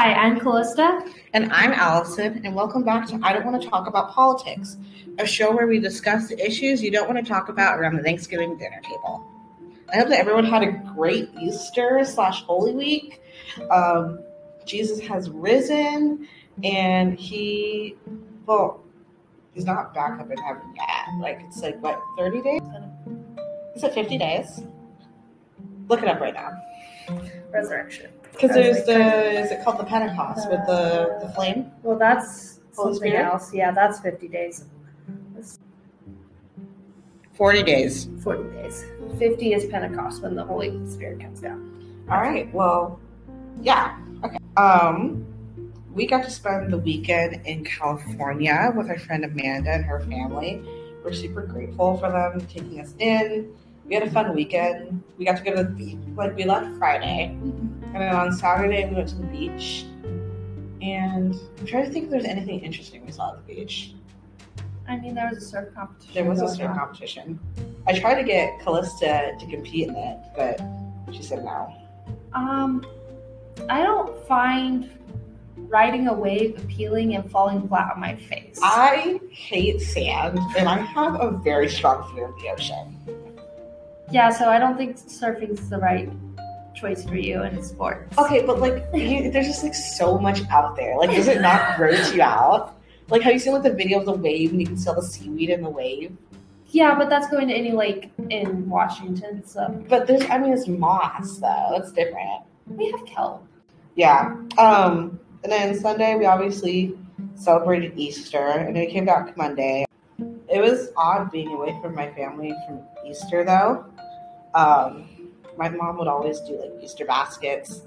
Hi, I'm Callista. And I'm Allison, and welcome back to I Don't Want to Talk About Politics, a show where we discuss the issues you don't want to talk about around the Thanksgiving dinner table. I hope that everyone had a great Easter slash Holy Week. Um, Jesus has risen, and he, well, he's not back up in heaven yet. Like, it's like, what, 30 days? Is it 50 days? Look it up right now. Resurrection. Because there's the, is it called the Pentecost with the, the flame? Well, that's Holy something Spirit? else. Yeah, that's 50 days. 40 days. 40 days. 50 is Pentecost when the Holy Spirit comes down. All right. Well, yeah. Okay. Um, we got to spend the weekend in California with our friend Amanda and her family. We're super grateful for them taking us in. We had a fun weekend. We got to go to the beach. Like we left Friday, and then on Saturday we went to the beach. And I'm trying to think if there's anything interesting we saw at the beach. I mean, there was a surf competition. There was a surf on. competition. I tried to get Callista to compete in it, but she said no. Um, I don't find riding a wave appealing and falling flat on my face. I hate sand, and I have a very strong fear of the ocean. yeah, so I don't think surfing's the right choice for you in sports. Okay, but like, you, there's just like so much out there. Like, does it not gross you out? Like, have you seen like the video of the wave and you can see all the seaweed in the wave? Yeah, but that's going to any lake in Washington, so But there's, I mean, it's moss though. That's different. we have kelp. Yeah. Um. And then Sunday we obviously celebrated Easter, and then we came back Monday. It was odd being away from my family from Easter though. Um, my mom would always do like Easter baskets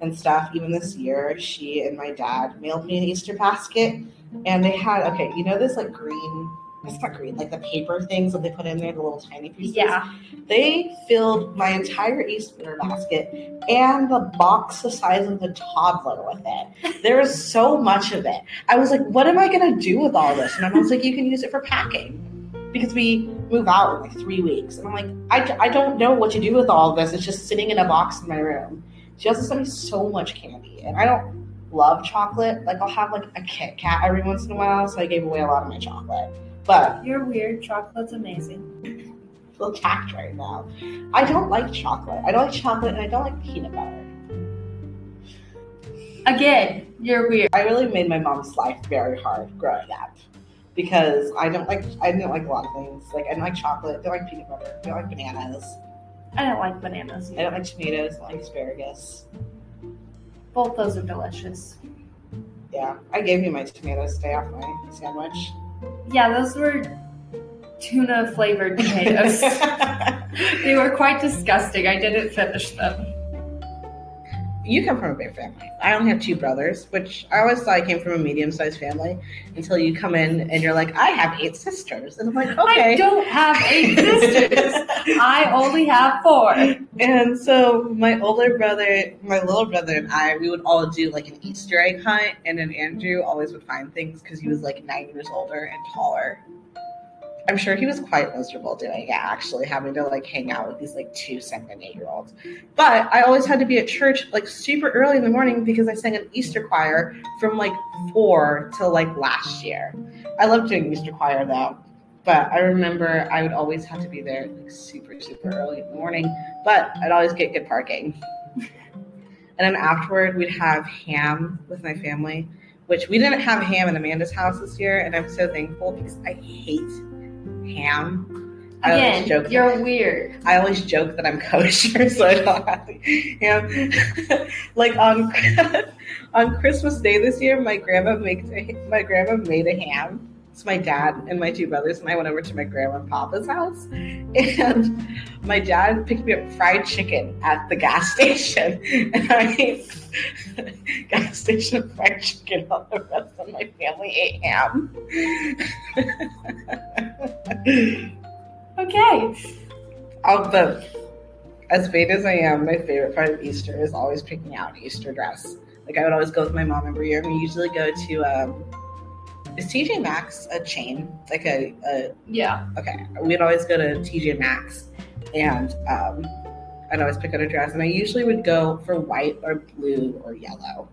and stuff. Even this year, she and my dad mailed me an Easter basket, and they had okay, you know this like green. It's not green, like the paper things that they put in there, the little tiny pieces. Yeah. They filled my entire Easter basket and the box the size of a toddler with it. There was so much of it. I was like, what am I going to do with all this? And my mom's like, you can use it for packing because we move out in like three weeks. And I'm like, I, I don't know what to do with all of this. It's just sitting in a box in my room. She also sent me so much candy. And I don't love chocolate. Like, I'll have like a Kit Kat every once in a while. So I gave away a lot of my chocolate. But You're weird. Chocolate's amazing. feel attacked right now. I don't like chocolate. I don't like chocolate and I don't like peanut butter. Again, you're weird. I really made my mom's life very hard growing up because I don't like I don't like a lot of things. Like I don't like chocolate, I don't like peanut butter, I don't like bananas, I don't like bananas. I don't like tomatoes, I don't like asparagus. Both those are delicious. Yeah, I gave you my tomatoes today off my sandwich. Yeah, those were tuna flavored tomatoes. they were quite disgusting. I didn't finish them. You come from a big family. I only have two brothers, which I always thought I came from a medium-sized family until you come in and you're like, I have eight sisters, and I'm like, okay. I don't have eight sisters. I only have four. And so my older brother, my little brother, and I, we would all do like an Easter egg hunt, and then Andrew always would find things because he was like nine years older and taller. I'm sure he was quite miserable doing it, actually, having to like hang out with these like two, seven, and eight year olds. But I always had to be at church like super early in the morning because I sang an Easter choir from like four till like last year. I love doing Easter choir though. But I remember I would always have to be there like super, super early in the morning but I'd always get good parking. And then afterward, we'd have ham with my family, which we didn't have ham in Amanda's house this year, and I'm so thankful because I hate ham. I always Again, joke. you're weird. I always joke that I'm kosher, so I don't have to ham. like on on Christmas Day this year, my grandma made my grandma made a ham. So my dad and my two brothers and I went over to my grandma and papa's house, and my dad picked me up fried chicken at the gas station, and I ate gas station fried chicken while the rest of my family ate ham. Okay. I'll, but as vain as I am, my favorite part of Easter is always picking out an Easter dress. Like I would always go with my mom every year, we usually go to um, is TJ Maxx a chain? Like a, a Yeah. okay, we'd always go to TJ Maxx, and um, I'd always pick out a dress, and I usually would go for white or blue or yellow.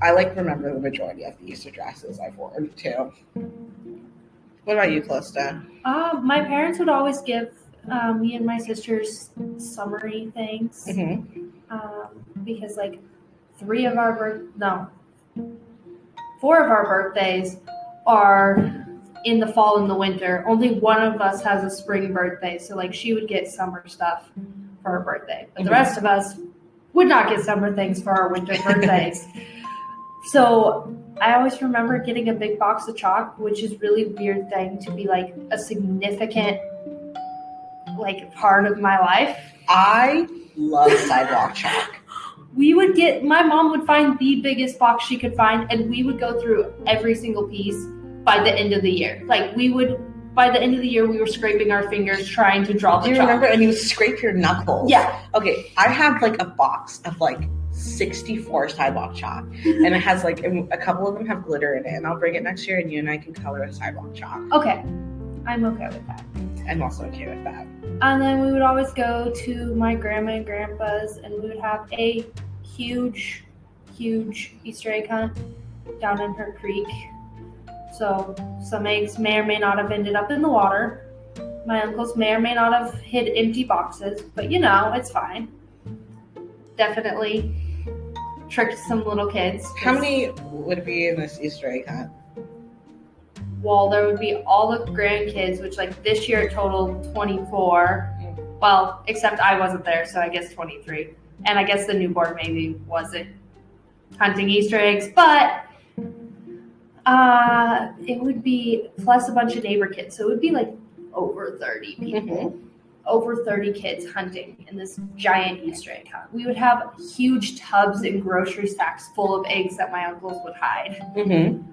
I like remember the majority of the Easter dresses I've worn too. What about you, Callista? Uh, my parents would always give um, me and my sisters summery things Mm-hmm. um, because, like, three of our birth no, four of our birthdays are in the fall and the winter. Only one of us has a spring birthday, so like she would get summer stuff for her birthday, but the Mhm. rest of us would not get summer things for our winter birthdays. so I always remember getting a big box of chalk, which is really weird thing to be like a significant like part of my life. I love sidewalk chalk. We would get my mom would find the biggest box she could find and we would go through every single piece by the end of the year. Like we would by the end of the year we were scraping our fingers trying to draw the Do you chalk. remember? And you scrape your knuckles. Yeah. Okay, I have like a box of like 64 sidewalk chalk, and it has like a couple of them have glitter in it. And I'll bring it next year, and you and I can color a sidewalk chalk. Okay. I'm okay with that. I'm also okay with that. And then we would always go to my grandma and grandpa's, and we would have a huge, huge Easter egg hunt down in her creek. So some eggs may or may not have ended up in the water. My uncles may or may not have hid empty boxes, but you know, it's fine. Definitely tricked some little kids. How many would be in this Easter egg hunt? Well, there would be all the grandkids, which like this year it totaled 24. Well, except I wasn't there, so I guess 23. And I guess the newborn maybe wasn't hunting Easter eggs, but uh, it would be plus a bunch of neighbor kids. So it would be like over 30 people, over 30 kids hunting in this giant Easter egg hunt. We would have huge tubs and grocery sacks full of eggs that my uncles would hide. Mm-hmm.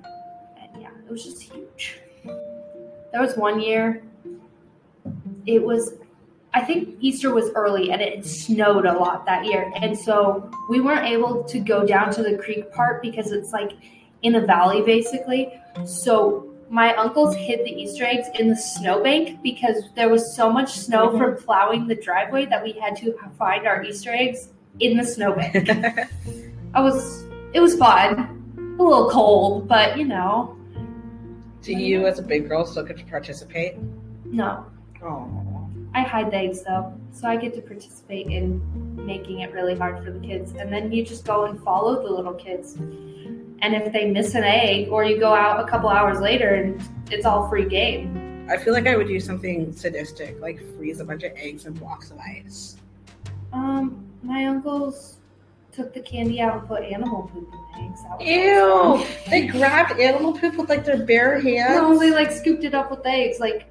It was just huge. There was one year, it was, I think Easter was early and it snowed a lot that year. And so we weren't able to go down to the creek part because it's like in a valley basically. So my uncles hid the Easter eggs in the snowbank because there was so much snow mm-hmm. from plowing the driveway that we had to find our Easter eggs in the snowbank. I was, it was fun. A little cold, but you know, Do you, as a big girl, still get to participate? no. Oh, I hide the eggs though, so I get to participate in making it really hard for the kids. And then you just go and follow the little kids. And if they miss an egg, or you go out a couple hours later and it's all free game. I feel like I would do something sadistic, like freeze a bunch of eggs in blocks of ice. Um, my uncles took the candy out and put animal poop in the eggs. That Ew! They grabbed animal poop with like their bare hands. No, they like scooped it up with eggs. Like,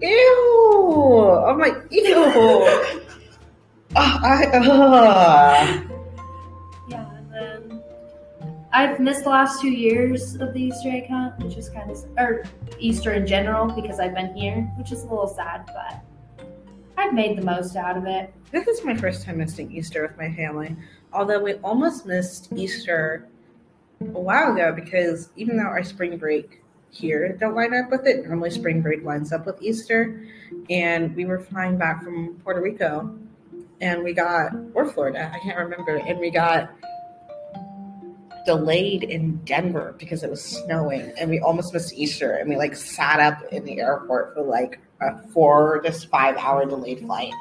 Ew! I'm like, ew! oh, I, ugh. yeah. And then I've missed the last two years of the Easter egg hunt, which is kind of, or Easter in general, because I've been here, which is a little sad, but I've made the most out of it. This is my first time missing Easter with my family. Although we almost missed Easter a while ago because even though our spring break here don't line up with it, normally spring break lines up with Easter. And we were flying back from Puerto Rico and we got, or Florida, I can't remember, and we got delayed in Denver because it was snowing and we almost missed Easter and we like sat up in the airport for like a four to five hour delayed flight.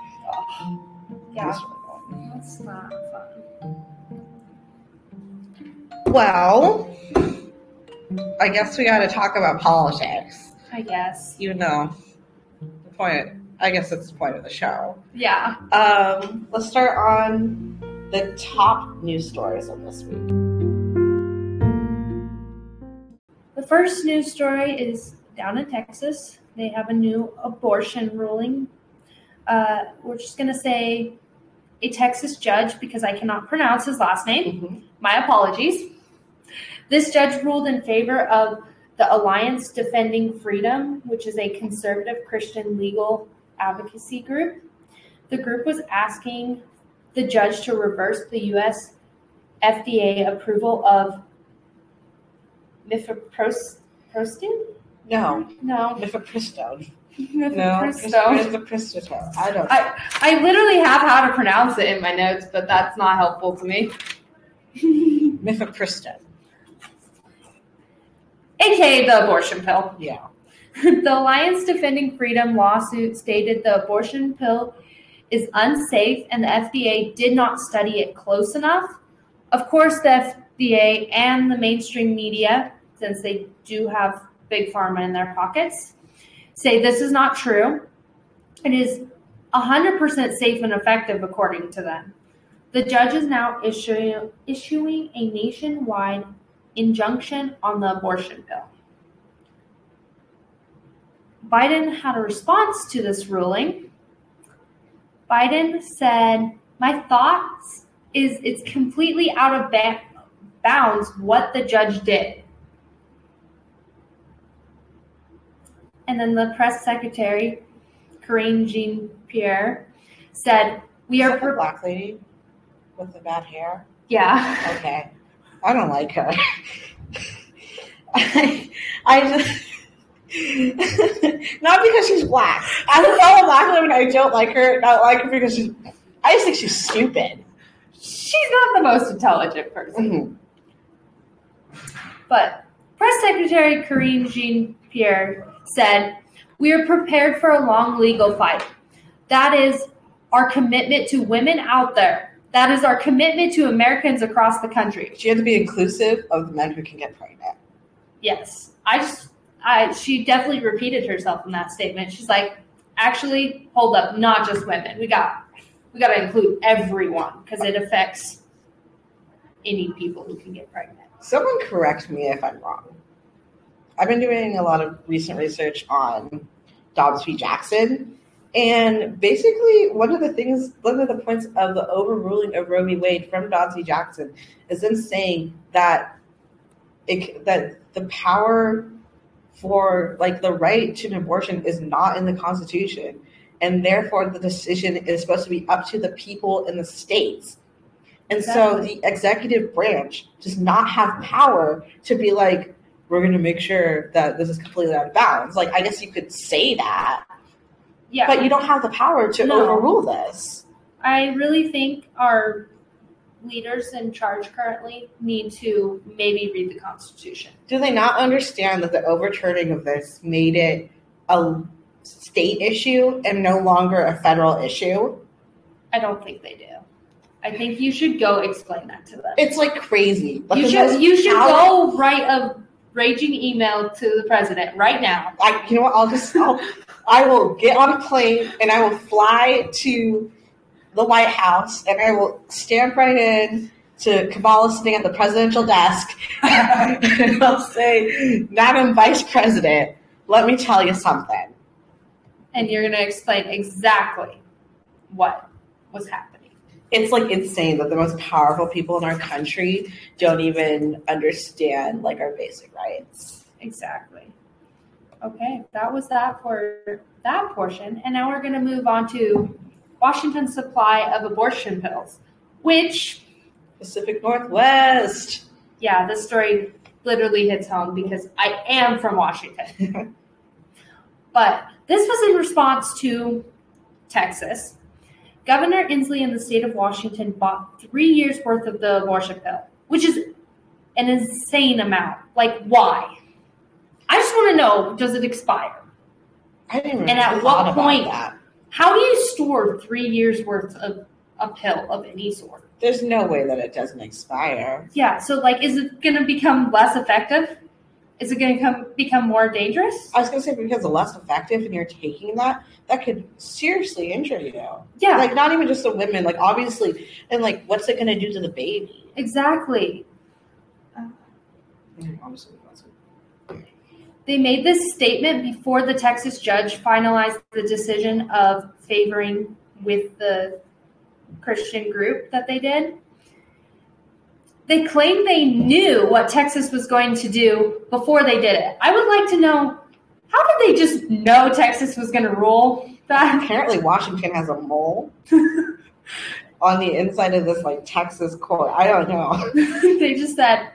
Yeah, was really long. that's not fun. Well, I guess we got to talk about politics, I guess. even though the point, I guess that's the point of the show. Yeah. Um, let's start on the top news stories of this week. The first news story is down in Texas. They have a new abortion ruling. Uh, we're just going to say a Texas judge because I cannot pronounce his last name. My apologies. This judge ruled in favor of the Alliance Defending Freedom, which is a conservative Christian legal advocacy group. The group was asking the judge to reverse the U.S. FDA approval of mifepristone? No, No, mifepristone. No, mifepristone. mifepristone. I don't. I, I literally have how to pronounce it in my notes, but that's not helpful to me. mifepristone. Aka the abortion pill. Yeah. the Alliance Defending Freedom lawsuit stated the abortion pill is unsafe and the FDA did not study it close enough. Of course, the FDA and the mainstream media, since they do have big pharma in their pockets, say this is not true. It is 100% safe and effective, according to them. The judge is now issuing, issuing a nationwide injunction on the abortion pill. Biden had a response to this ruling. Biden said, My thoughts is it's completely out of ba- bounds what the judge did. And then the press secretary, Karine Jean Pierre, said, We Is are per- black lady with the bad hair. Yeah. Okay. I don't like her. I, I just not because she's black. As a fellow black woman, I don't like her. Not like her because she's. I just think she's stupid. She's not the most intelligent person. Mhm. But Press Secretary Karine Jean Pierre said, We are prepared for a long legal fight. That is our commitment to women out there. That is our commitment to Americans across the country. She had to be inclusive of the men who can get pregnant. Yes. I just I she definitely repeated herself in that statement. She's like, actually, hold up, not just women. We got we gotta include everyone because it affects any people who can get pregnant. Someone correct me if I'm wrong. I've been doing a lot of recent research on Dobbs v. Jackson. And basically, one of the things, one of the points of the overruling of Roe v. Wade from Dobbs v. Jackson is them saying that it, that the power for like the right to an abortion is not in the Constitution, and therefore the decision is supposed to be up to the people in the states. And so the executive branch does not have power to be like, we're going to make sure that this is completely out of bounds. Like, I guess you could say that, Yeah. but you don't have the power to No. overrule this. I really think our leaders in charge currently need to maybe read the Constitution. Do they not understand that the overturning of this made it a state issue and no longer a federal issue? I don't think they do. I think you should go explain that to them. It's like crazy. Like you should you should power- go write a raging email to the president right now. I, you know what? I'll just, I'll, I will get on a plane and I will fly to the White House and I will stamp right in to Kamala sitting at the presidential desk and I'll say, Madam Vice President, let me tell you something. And you're gonna explain exactly what was happening. It's like insane that the most powerful people in our country don't even understand like our basic rights. Exactly. Okay, that was that for that portion. And now we're going to move on to Washington's supply of abortion pills, which, Pacific Northwest. yeah, this story literally hits home because I am from Washington. but this was in response to Texas. Governor Inslee in the state of Washington bought three years worth of the abortion pill, which is an insane amount. Like, why? I just want to know does it expire? I didn't even And at what point-. How do you store three years worth of a pill of any sort? There's no way that it doesn't expire. Yeah, so like, is it going to become less effective? Is it going to come become more dangerous? I was gonna say because the less effective and you're taking that, that could seriously injure you. Yeah, Like not even just the women, like obviously, and like what's it gonna do to the baby? exactly. Uh, Honestly, They made this statement before the Texas judge finalized the decision of favoring with the Christian group that they did. They claim they knew what Texas was going to do before they did it. I would like to know how did they just know Texas was going to rule that? Apparently, Washington has a mole on the inside of this like Texas court. I don't know. they just said,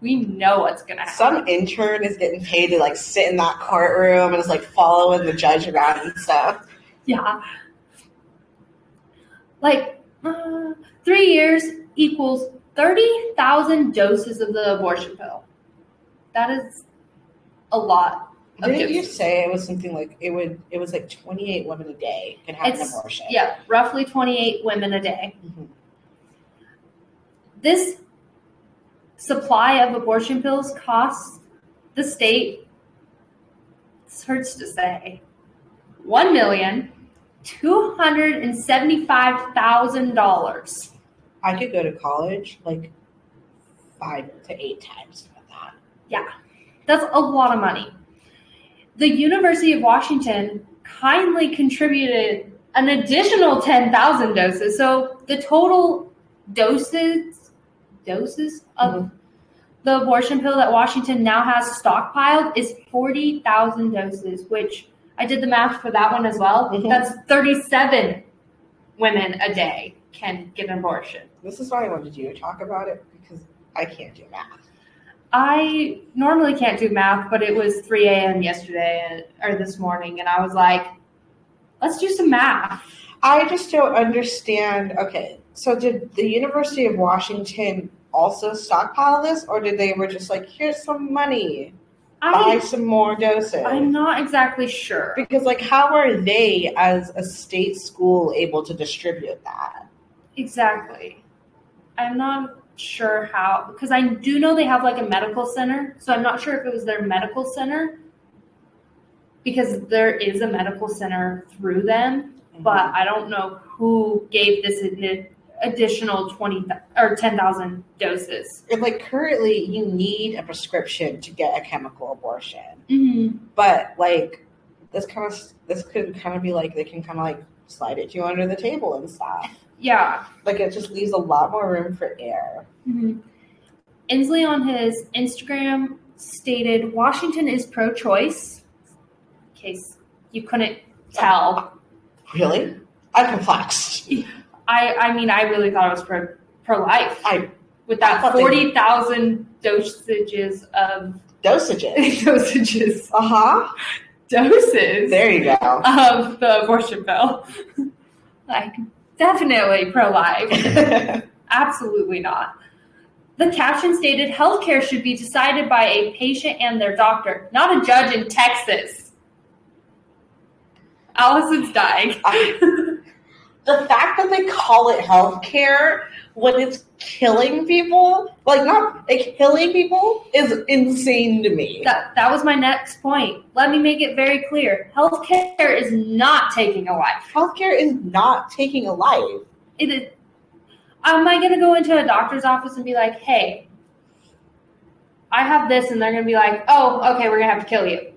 we know what's going to happen. Some intern is getting paid to like sit in that courtroom and is like following the judge around and stuff. Yeah. Like, uh, three years equals 30,000 doses of the abortion pill. That is a lot. Didn't you say it was something like it would? It was like twenty eight women a day can have an abortion. Yeah, roughly 28 women a day. Mhm. This supply of abortion pills costs the state, this hurts to say, one million two hundred and seventy-five thousand dollars. I could go to college like five to eight times for that. Yeah, that's a lot of money. The University of Washington kindly contributed an additional 10,000 doses. So the total doses doses of the abortion pill that Washington now has stockpiled is 40,000 doses, which I did the math for that one as well. Mhm. That's 37 women a day can get an abortion. This is why I wanted you to talk about it because I can't do math. I normally can't do math, but it was 3 a.m. yesterday uh, or this morning, and I was like, let's do some math. I just don't understand. Okay, so did the University of Washington also stockpile this, or did they were just like, here's some money, buy some more doses? I'm not exactly sure. Because like, how are they as a state school able to distribute that? Exactly. I'm not sure how, because I do know they have like a medical center, so I'm not sure if it was their medical center, because there is a medical center through them, but I don't know who gave this additional 20 or 10,000 doses. And like currently, you need a prescription to get a chemical abortion. Mm-hmm. But like, this kind of this could kind of be like they can kind of like slide it to you under the table and stuff. Yeah. Like it just leaves a lot more room for air. hmm Inslee on his Instagram stated Washington is pro choice. In case you couldn't tell. Really? I'm perplexed. I, I mean, I really thought it was pro pro life. I With that thought they- 40,000 dosages of dosages. dosages, Uh huh. doses There you go. of the abortion pill. like, definitely pro life. Absolutely not. The caption stated healthcare should be decided by a patient and their doctor, not a judge in Texas. Allison's dying. the fact that they call it healthcare when it's killing people, like not like killing people, is insane to me. that, that was my next point. Let me make it very clear. Healthcare is not taking a life. Healthcare is not taking a life. It is. Am I going to go into a doctor's office and be like, hey, I have this, and they're going to be like, oh, okay, we're going to have to kill you?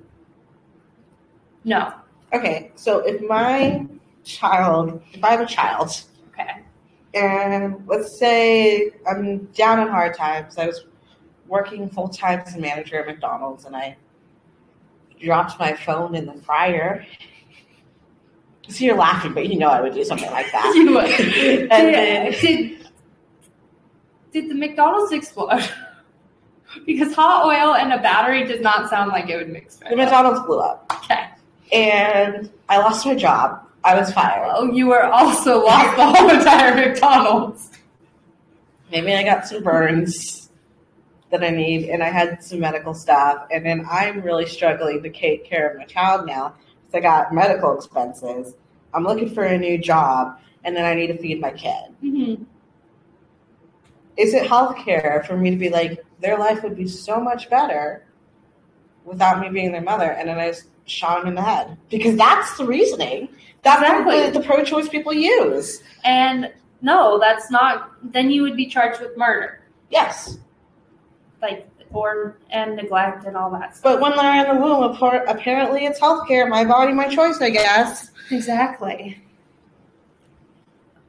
No. Okay, so if my child, if I have a child. And let's say I'm down in hard times, I was working full time as a manager at McDonald's, and I dropped my phone in the fryer. So you're laughing, but you know I would do something like that. You would. and did, then did, did the McDonald's explode? because hot oil and a battery does not sound like it would mix. the Very well. McDonald's blew up, Okay. and I lost my job. I was fired. Oh, you were also lost the whole entire McDonald's. maybe I got some burns that I need, and I had some medical stuff, and then I'm really struggling to take care of my child now because I got medical expenses. I'm looking for a new job, and then I need to feed my kid. Mm-hmm. Is it healthcare for me to be like their life would be so much better without me being their mother, and then I just shot him in the head because that's the reasoning. That's Exactly. what the, the pro-choice people use. And no, that's not. Then you would be charged with murder, Yes, like or and neglect and all that stuff. but when they're in the womb, apparently it's healthcare. My body, my choice. I guess. Exactly.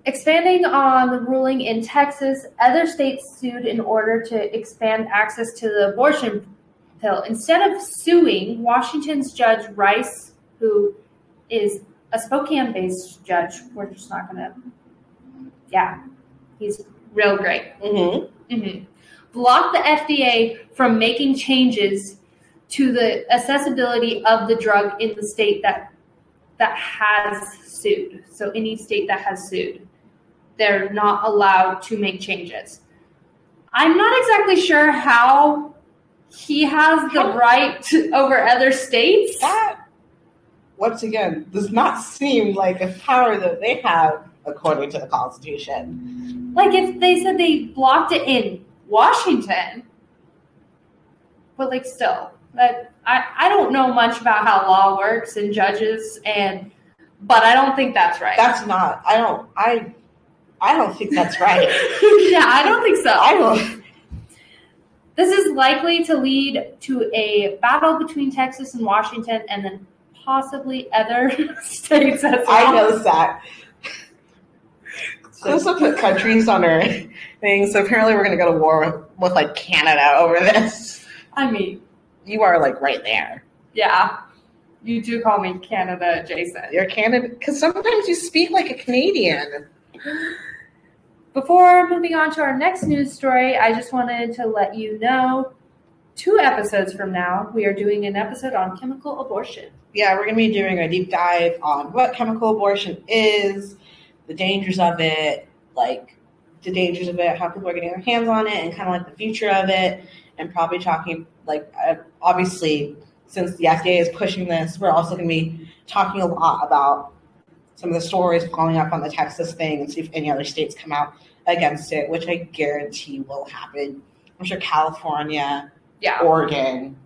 Expanding on the ruling in Texas, other states sued in order to expand access to the abortion pill. Instead of suing, Washington's Judge Rice, who is a Spokane based judge, we're just not going to, yeah, he's real great. Mm-hmm. Mm-hmm. Block the FDA from making changes to the accessibility of the drug in the state that that has sued. So any state that has sued, they're not allowed to make changes. I'm not exactly sure how he has the right to, over other states. That, once again, does not seem like a power that they have according to the Constitution. Like if they said they blocked it in Washington, but like still, that I I don't know much about how law works and judges and, but I don't think that's right. That's not. I don't. I. I don't think that's right. yeah, I don't think so. I don't. This is likely to lead to a battle between Texas and Washington, and then possibly other states as well. I know that. So also put countries on our thing. So apparently we're gonna go to war with, with like Canada over this. I mean, You are like right there. yeah, you do call me Canada Jason. You're Canada because sometimes you speak like a Canadian. Before moving on to our next news story, I just wanted to let you know two episodes from now, we are doing an episode on chemical abortion. Yeah, we're gonna be doing a deep dive on what chemical abortion is, the dangers of it, like the dangers of it, how people are getting their hands on it, and kind of like the future of it, and probably talking like uh, obviously since the FDA is pushing this, we're also gonna be talking a lot about some of the stories following up on the Texas thing and see if any other states come out against it, which I guarantee will happen. I'm sure California, Yeah. Oregon,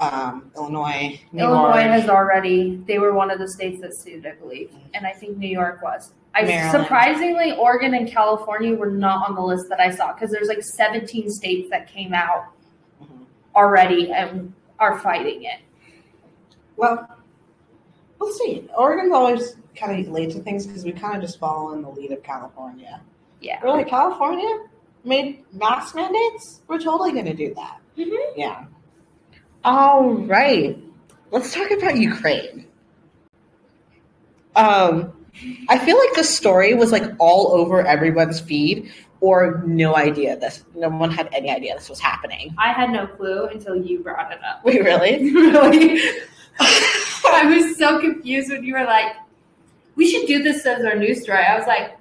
um, Illinois, New Illinois York. has already, they were one of the states that sued, I believe. And I think New York was. I Maryland. surprisingly, Oregon and California were not on the list that I saw because there's like 17 states that came out Mhm. already and are fighting it. Well, we'll see. Oregon's always kind of late to things because we kind of just follow in the lead of California. Yeah. We're like, California made mask mandates? We're totally going to do that. Mhm. Yeah. All right. Let's talk about Ukraine. Um, I feel like the story was like all over everyone's feed, or no idea this. No one had any idea this was happening. I had no clue until you brought it up. Wait, really? really? I was so confused when you were like, we should do this as our news story. I was like,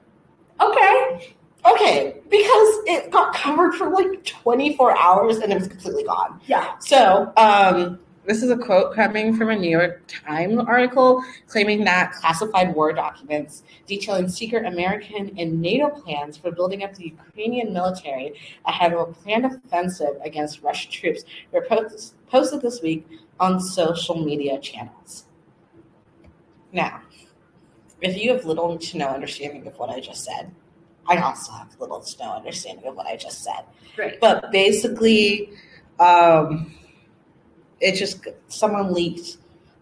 okay. Okay, because it got covered for like 24 hours and it was completely gone. Yeah. So, um, this is a quote coming from a New York Times article claiming that classified war documents detailing secret American and NATO plans for building up the Ukrainian military ahead of a planned offensive against Russian troops were post- posted this week on social media channels. Now, if you have little to no understanding of what I just said, I also have little to no understanding of what I just said. Great. But basically, um, it just someone leaked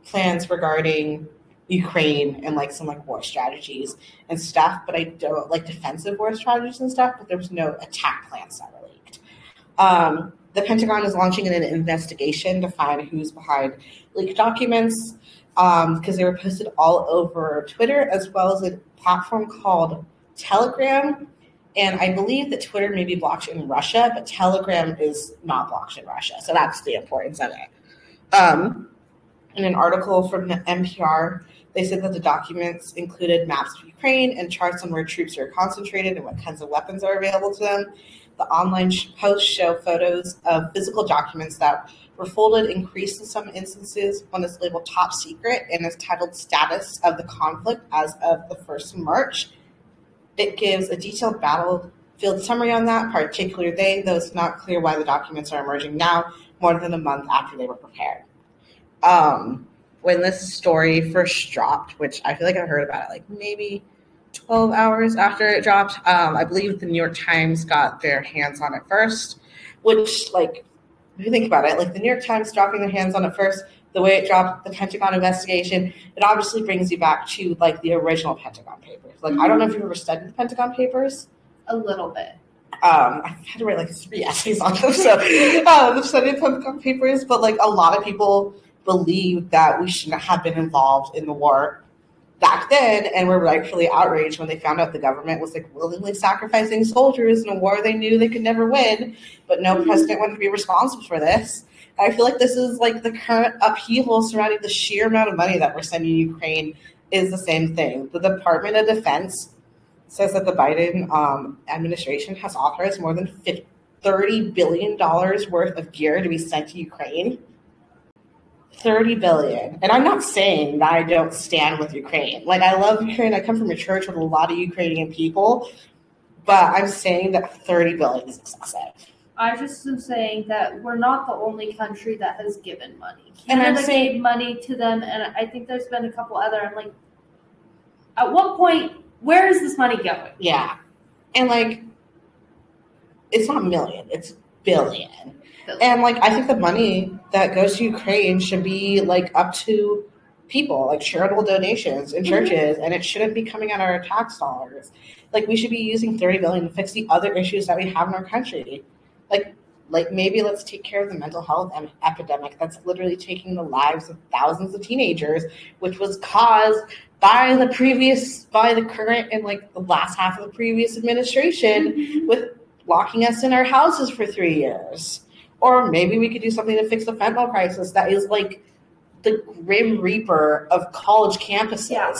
plans regarding Ukraine and like some like war strategies and stuff. But I don't like defensive war strategies and stuff. But there was no attack plans that were leaked. Um, the Pentagon is launching an investigation to find who's behind leaked documents because they were posted all over Twitter as well as a platform called Telegram. And I believe that Twitter may be blocked in Russia, but Telegram is not blocked in Russia. So that's the importance of it. Um, in an article from the NPR, they said that the documents included maps of Ukraine and charts on where troops are concentrated and what kinds of weapons are available to them. The online posts show photos of physical documents that were folded, increased in some instances. One is labeled top secret and is titled status of the conflict as of the 1st of March. It gives a detailed battlefield summary on that particular day, though it's not clear why the documents are emerging now, more than a month after they were prepared. Um, when this story first dropped, which I feel like I heard about it like maybe 12 hours after it dropped, um, I believe the New York Times got their hands on it first, which, like, if you think about it, like the New York Times dropping their hands on it first, the way it dropped the Pentagon investigation, it obviously brings you back to like the original Pentagon papers. Like, I don't know if you've ever studied the Pentagon papers A little bit. um, I had to write like three essays on them, so uh, the study of Pentagon papers. But like a lot of people believe that we shouldn't have been involved in the war back then, and were rightfully outraged when they found out the government was like willingly sacrificing soldiers in a war they knew they could never win. But no president wanted to be responsible for this. I feel like this is like the current upheaval surrounding the sheer amount of money that we're sending Ukraine is the same thing. The Department of Defense says that the Biden um, administration has authorized more than thirty billion dollars worth of gear to be sent to Ukraine. 30 billion. And I'm not saying that I don't stand with Ukraine. Like I love Ukraine. I come from a church with a lot of Ukrainian people, but I'm saying that 30 billion is excessive. I just am saying that we're not the only country that has given money. And I'm saying- gave money to them, and I think there's been a couple other. I'm like, at what point, where is this money going? Yeah. And like it's not a million, it's billion. And like I think the money that goes to Ukraine should be like up to people, like charitable donations in Mhm. churches, and it shouldn't be coming out of our tax dollars. Like we should be using 30 billion to fix the other issues that we have in our country. Like like maybe let's take care of the mental health em- epidemic that's literally taking the lives of thousands of teenagers, which was caused by the previous by the current and like the last half of the previous administration Mhm. with locking us in our houses for three years. Or maybe we could do something to fix the fentanyl crisis that is like the grim reaper of college campuses. Yeah.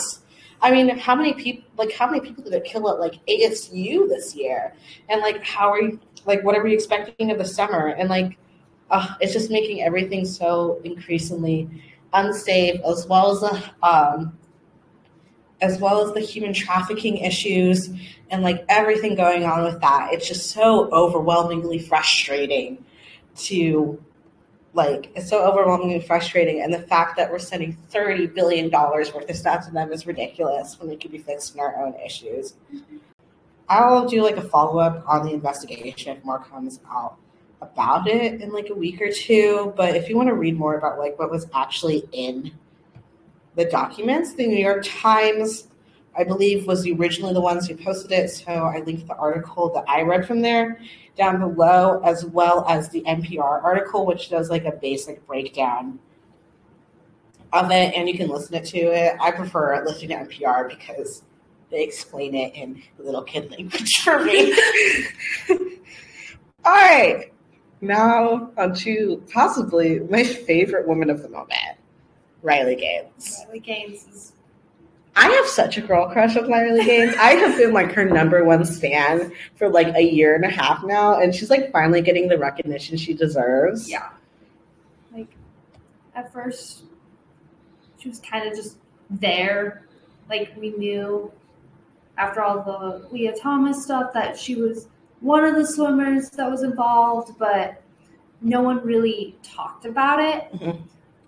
I mean, how many people like how many people did it kill at like ASU this year? And like how are you like what are we expecting of the summer? And like uh, it's just making everything so increasingly unsafe as well as the um as well as the human trafficking issues and like everything going on with that. It's just so overwhelmingly frustrating to like it's so overwhelmingly frustrating and the fact that we're sending 30 billion dollars worth of stuff to them is ridiculous when we could be fixing our own issues. I'll do like a follow-up on the investigation if more comes out about it in like a week or two. But if you want to read more about like what was actually in the documents, the New York Times I believe was originally the ones who posted it. So I linked the article that I read from there down below, as well as the NPR article, which does like a basic breakdown of it, and you can listen to it. I prefer listening to NPR because they explain it in little kid language for me. All right, now on to possibly my favorite woman of the moment, Riley Gaines. Riley Gaines is I have such a girl crush on Riley Gaines. I have been like her number one fan for like a year and a half now, and she's like finally getting the recognition she deserves. yeah. Like at first, she was kind of just there. Like we knew after all the Lia Thomas stuff that she was one of the swimmers that was involved, but no one really talked about it. Mhm.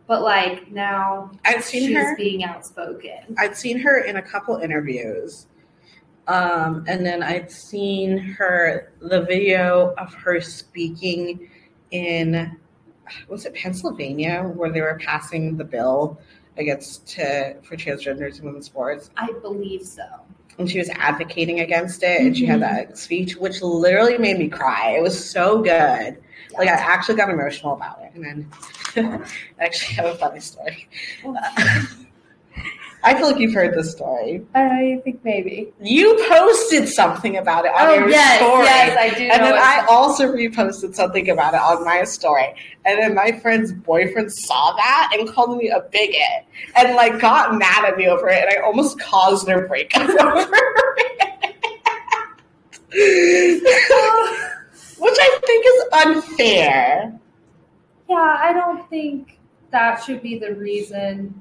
But like now, I've seen she's her. being outspoken. I'd seen her in a couple interviews. Um, and then I'd seen her the video of her speaking in was it Pennsylvania where they were passing the bill against to for transgenders in women's sports I believe so. and she was advocating against it and she had mm-hmm. that speech which literally made me cry. It was so good. Like I actually got emotional about it. And then I actually have a funny story. I feel like you've heard this story. I think maybe. You posted something about it on Oh your yes, story. yes, I do. And then. I also reposted something about it on my story. And then my friend's boyfriend saw that and called me a bigot and like got mad at me over it. And I almost caused their breakup over it. Which I think is unfair. Yeah, I don't think that should be the reason.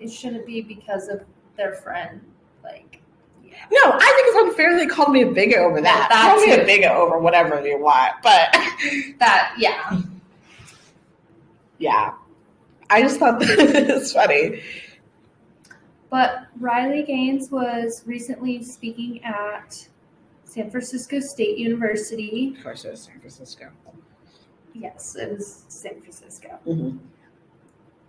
It shouldn't be because of their friend. Like, yeah. No, I think it's unfair they called me a bigot over that. That Call me a bigot over whatever you want. But That, yeah. yeah. I just thought that was funny. But Riley Gaines was recently speaking at San Francisco State University. Of course, it was San Francisco. Yes, it was San Francisco. Mm-hmm.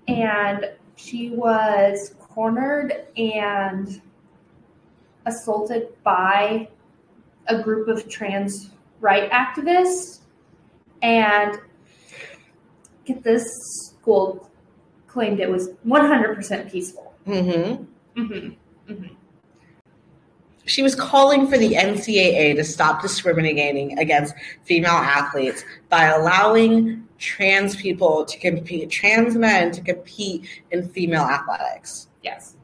And she was cornered and assaulted by a group of trans right activists. And get this school claimed it was 100% peaceful. Mm-hmm. Mm-hmm. Mm-hmm. She was calling for the NCAA to stop discriminating against female athletes by allowing trans people to compete, trans men to compete in female athletics. Yes.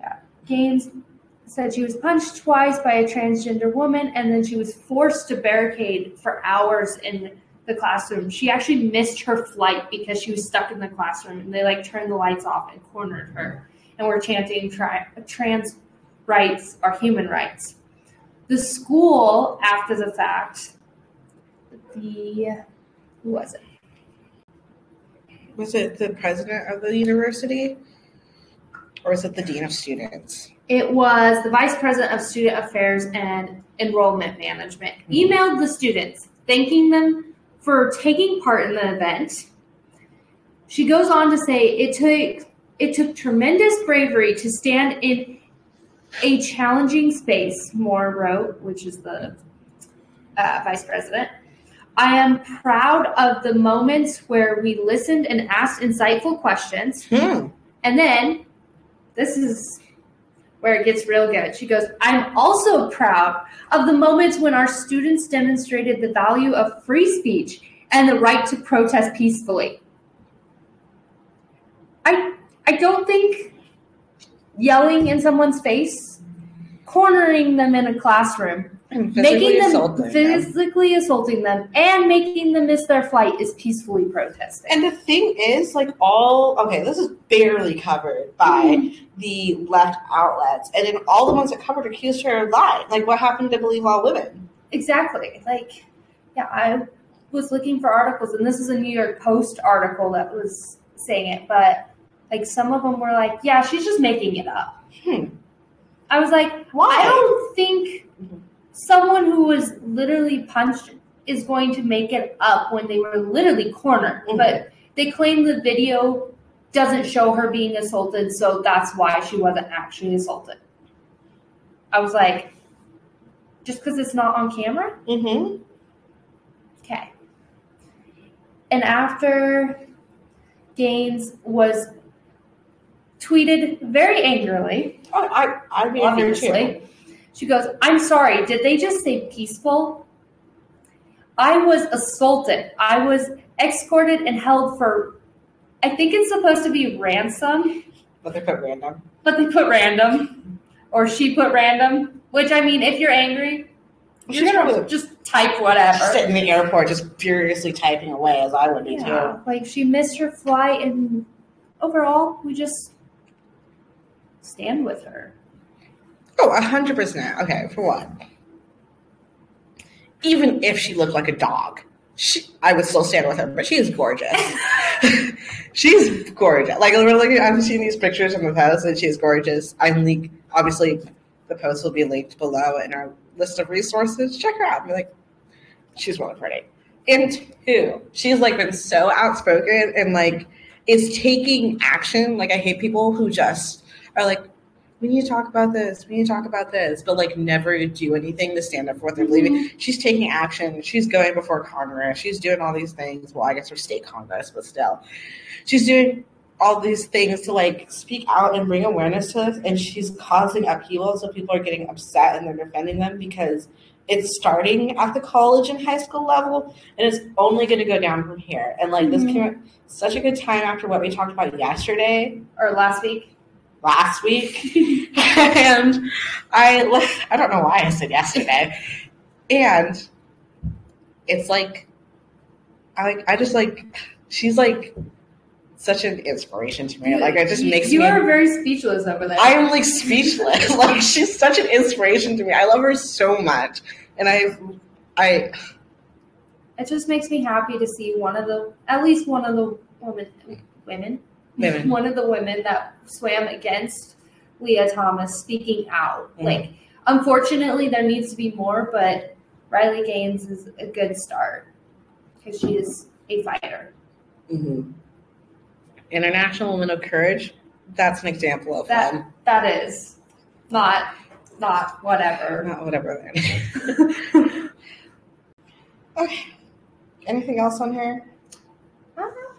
Yeah. Gaines said she was punched twice by a transgender woman, and then she was forced to barricade for hours in the classroom. She actually missed her flight because she was stuck in the classroom, and they like turned the lights off and cornered her, and were chanting tri- trans rights are human rights. The school, after the fact, the who was it? Was it the president of the university? Or was it the dean of students? It was the vice president of student affairs and enrollment management. Mm-hmm. Emailed the students, thanking them for taking part in the event. She goes on to say it took it took tremendous bravery to stand in a challenging space, Moore wrote, which is the uh, vice president. I am proud of the moments where we listened and asked insightful questions. Hmm. And then, this is where it gets real good. She goes, I'm also proud of the moments when our students demonstrated the value of free speech and the right to protest peacefully. I I don't think yelling in someone's face, cornering them in a classroom, physically making them assaulting them. physically assaulting them, and making them miss their flight is peacefully protesting. And the thing is, like all okay, this is barely covered by mm-hmm. the left outlets, and then all the ones that covered accused her of lying. Like, what happened to believe all women? Exactly. Like, yeah, I was looking for articles, and this is a New York Post article that was saying it, but like some of them were like, yeah, she's just making it up. Hmm. I was like, Why? I don't think someone who was literally punched is going to make it up when they were literally cornered. Mhm. But they claim the video doesn't show her being assaulted, so that's why she wasn't actually assaulted. I was like, just because it's not on camera? Mm-hmm. Okay. And after Gaines was tweeted very angrily, Oh, I too. obviously, she goes, I'm sorry, did they just say peaceful? I was assaulted. I was escorted and held for, I think it's supposed to be ransom, But they put random. but they put random, or she put random, which I mean, if you're angry, She's you're going to probably just type whatever. sit in the airport just furiously typing away as I would be Yeah, like she missed her flight, and overall, we just stand with her. Oh, hundred percent. Okay, for what? Even if she looked like a dog, she, I would still stand with her. But she is gorgeous. she's gorgeous. Like looking, I'm seeing these pictures from the post, and she's gorgeous. I'm link. Obviously, the post will be linked below in our list of resources. Check her out. Be like, she's really pretty. And two, she's like been so outspoken and like is taking action. Like I hate people who just are like, we need to talk about this. We need to talk about this, but like never do anything to stand up for what they're believing. Mm-hmm. She's taking action. She's going before Congress. She's doing all these things. Well, I guess her state Congress, but still, she's doing all these things to like speak out and bring awareness to this. And she's causing upheaval, so people are getting upset and they're defending them because it's starting at the college and high school level, and it's only going to go down from here. And like this mm-hmm. came at such a good time after what we talked about yesterday Or last week. Last week, and I I don't know why I said yesterday, and it's like I like I just like she's like such an inspiration to me. Like it just makes you me. are very speechless over there. I'm like speechless. like she's such an inspiration to me. I love her so much, and I I it just makes me happy to see one of the, at least one of the women, women, women. one of the women that swam against Lia Thomas speaking out. Mhm. Like, unfortunately, there needs to be more, but Riley Gaines is a good start because she is a fighter. Mhm. International Women of Courage. That's an example of That- one. That is not not whatever. Not whatever then. okay. Anything else on her? Uh-huh.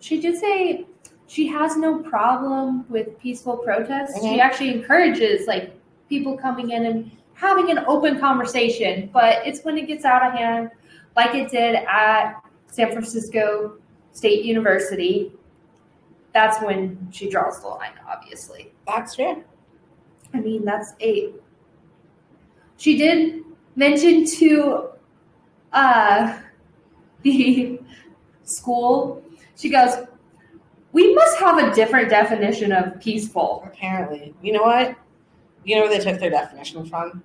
She did say she has no problem with peaceful protests. She Mhm. actually encourages like people coming in and having an open conversation, but it's when it gets out of hand, like it did at San Francisco State University. That's when she draws the line, obviously. That's fair. I mean, that's eight. She did mention to uh, the school, she goes, We must have a different definition of peaceful. Apparently. You know what? You know where they took their definition from?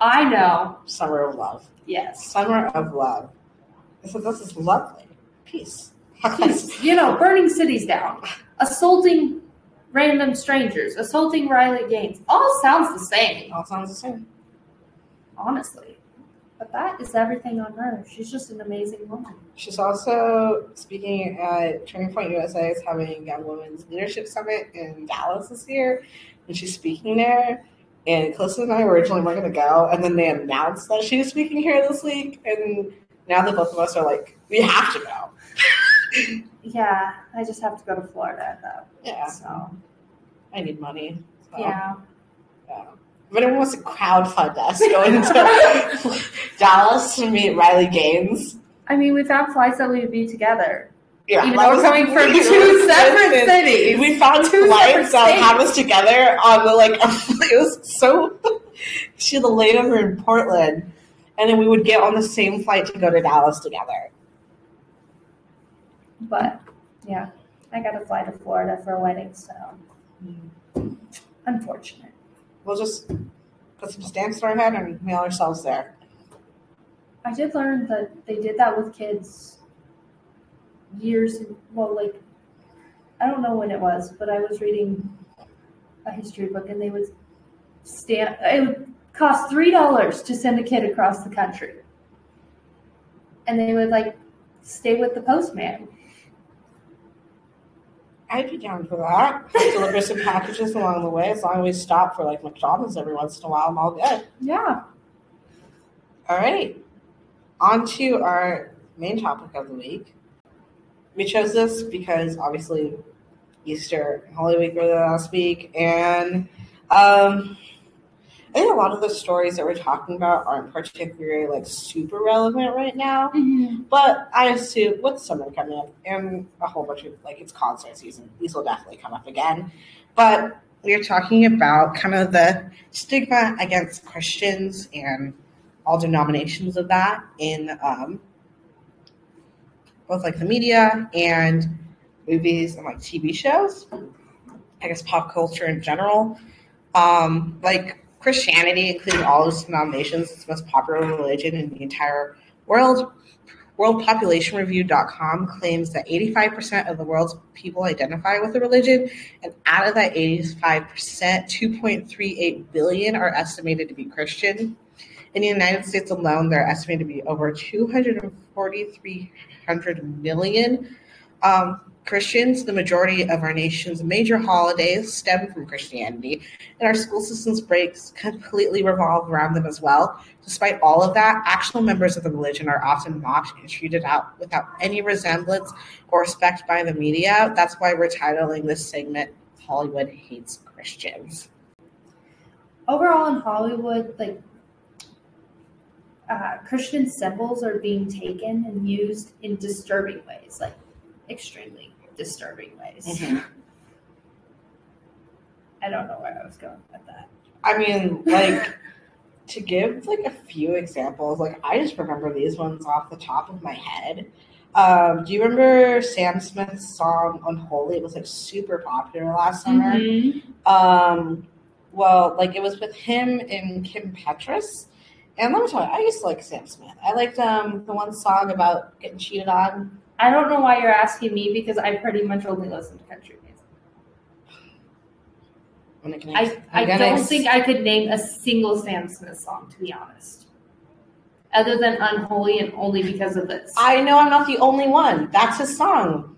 I know. Summer of Love. Yes. Summer of Love. I said, This is lovely. Peace. Peace. you know, burning cities down, assaulting random strangers, assaulting Riley Gaines. All sounds the same, All sounds the same. honestly. But that is everything on her. She's just an amazing woman. She's also speaking at Turning Point USA is having a women's leadership summit in Dallas this year, and she's speaking there. And Callista and I originally were going to go, and then they announced that she was speaking here this week, and now that both of us are like, we have to go. Yeah, I just have to go to Florida though. Yeah, So I need money. so, yeah. yeah. If anyone wants to crowdfund us going to Dallas to meet Riley Gaines, I mean, we found flights that we would be together. yeah, Even we're coming from two separate cities. We found Two flights that have us together on the like. it was so. She had a layover in Portland, and then we would get on the same flight to go to Dallas together. But yeah, I got to fly to Florida for a wedding, so hmm. unfortunate. We'll just put some stamps to our head and mail ourselves there. I did learn that they did that with kids years, well, like, I don't know when it was, but I was reading a history book and they would stamp, it would cost $3 to send a kid across the country. And they would, like, stay with the postman. I'd be down for that. Deliver some packages along the way, as long as we stop for like McDonald's every once in a while. I'm all good. Yeah. All right. On to our main topic of the week. We chose this because obviously Easter and Holy Week were the last week, and um, I think a lot of the stories that we're talking about aren't particularly like super relevant right now. But I assume with summer coming up and a whole bunch of like it's concert season, these will definitely come up again. But we're talking about kind of the stigma against Christians and all denominations of that in um, both like the media and movies and like TV shows. I guess pop culture in general. Um, like Christianity, including all its denominations, is the most popular religion in the entire world. WorldPopulationReview.com claims that 85% of the world's people identify with a religion, and out of that 85%, 2.38 billion are estimated to be Christian. In the United States alone, there are estimated to be over 243 million um, Christians. The majority of our nation's major holidays stem from Christianity, and our school systems breaks completely revolve around them as well. Despite all of that, actual members of the religion are often mocked and treated out without any resemblance or respect by the media. That's why we're titling this segment Hollywood Hates Christians. Overall in Hollywood, like, uh, Christian symbols are being taken and used in disturbing ways, like extremely disturbing ways. I don't know where I was going with that. I mean, like to give like a few examples, like I just remember these ones off the top of my head. Um, do you remember Sam Smith's song "Unholy"? It was like super popular last summer. Um, well, like it was with him and Kim Petras. And let me tell you, I used to like Sam Smith. I liked um the one song about getting cheated on. I don't know why you're asking me because I pretty much only listen to country music. When it can I, I don't think I could name a single Sam Smith song, to be honest. Other than Unholy and only because of this. I know I'm not the only one. That's his song.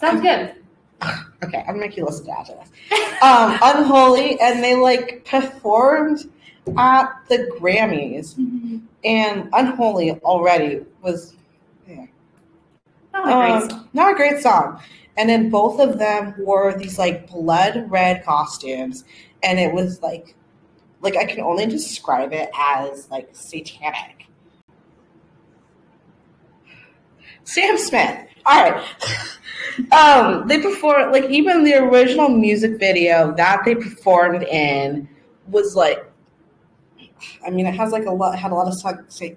Sounds good. Okay, I'm gonna make you listen to after this. Um, Unholy, and they like performed at the Grammys, and Unholy already was Not a great um, song. not a great song. And then both of them wore these like blood red costumes, and it was like, like I can only describe it as like satanic. Sam Smith, All right. Um, they performed like even the original music video that they performed in was like I mean, it has like a lot, had a lot of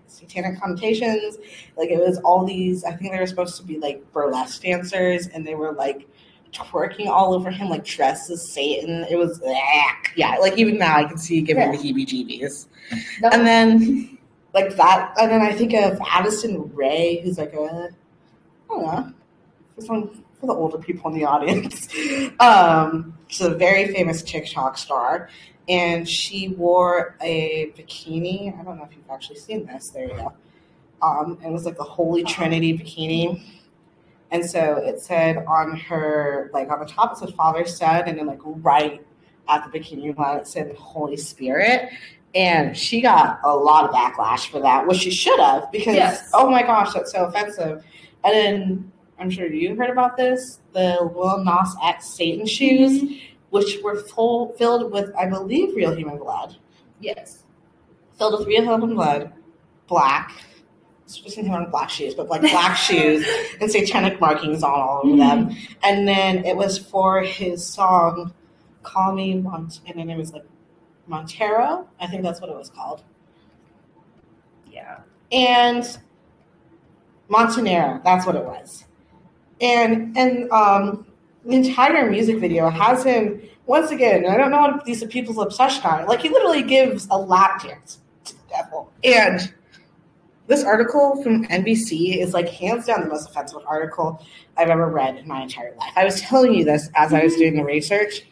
satanic connotations. Like it was all these. I think they were supposed to be like burlesque dancers, and they were like twerking all over him, like dressed as Satan. It was, yeah. Like even now, I can see giving yeah. the heebie-jeebies. No. And then like that, and then I think of Addison Rae, who's like a, I don't know, this one for the older people in the audience. Um, she's a very famous TikTok star, and she wore a bikini. I don't know if you've actually seen this. There you go. Um, it was like the Holy Trinity bikini. And so it said on her, like on the top, it said Father, Son, and then like right at the bikini line, it said Holy Spirit. And she got a lot of backlash for that, which she should have, because yes. oh my gosh, that's so offensive. And then I'm sure you heard about this the Lil Nas X Satan shoes. Mm-hmm which were full, filled with, I believe, real human blood. Yes. Filled with real human blood, black. Specifically on black shoes, but like black shoes and satanic markings on all of mm-hmm. them. And then it was for his song "Call Me Mont," and then it was like Montero. I think that's what it was called. Yeah. And Montanero, that's what it was. And and um the entire music video has him once again. I don't know what these people's obsession are. Like he literally gives a lap dance to the devil. And this article from NBC is like hands down the most offensive article I've ever read in my entire life. I was telling you this as I was doing the research.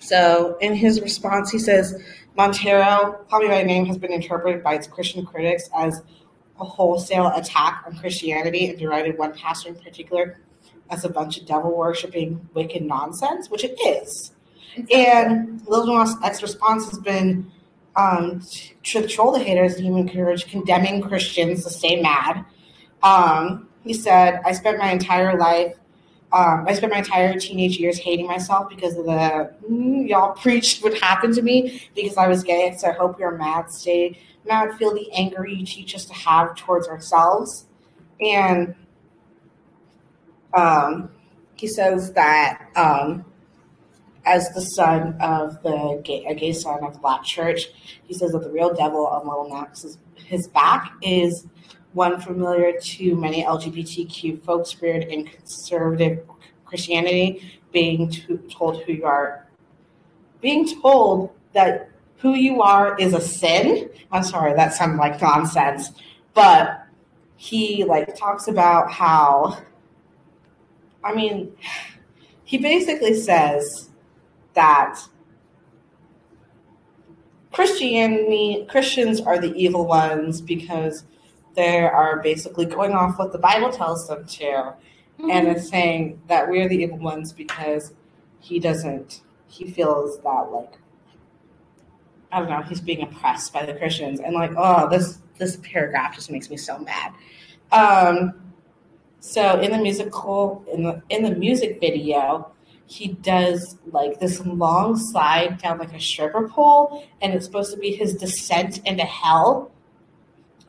So in his response, he says, Montero, Me By Name, has been interpreted by its Christian critics as a wholesale attack on Christianity and derided one pastor in particular as a bunch of devil worshipping wicked nonsense, which it is. And Lil Nas X response has been um, to troll the haters and even encourage condemning Christians to stay mad. Um, he said, I spent my entire life, um, I spent my entire teenage years hating myself because of the mm, y'all preached would happen to me because I was gay. So I hope you're mad. Stay mad, feel the anger you teach us to have towards ourselves. And um, he says that um, as the son of the gay, a gay son of the black church, he says that the real devil on Lil Nas X's his back is one familiar to many LGBTQ folks reared in conservative Christianity, being to, told who you are, being told that who you are is a sin. I'm sorry, that sounds like nonsense, but he like talks about how I mean, he basically says that Christianity Christians are the evil ones because they are basically going off what the Bible tells them to, mm-hmm. and it's saying that we're the evil ones because he doesn't. He feels that like I don't know. He's being oppressed by the Christians, and like, oh, this this paragraph just makes me so mad. Um, so in the musical, in the in the music video, he does like this long slide down like a stripper pole, and it's supposed to be his descent into hell.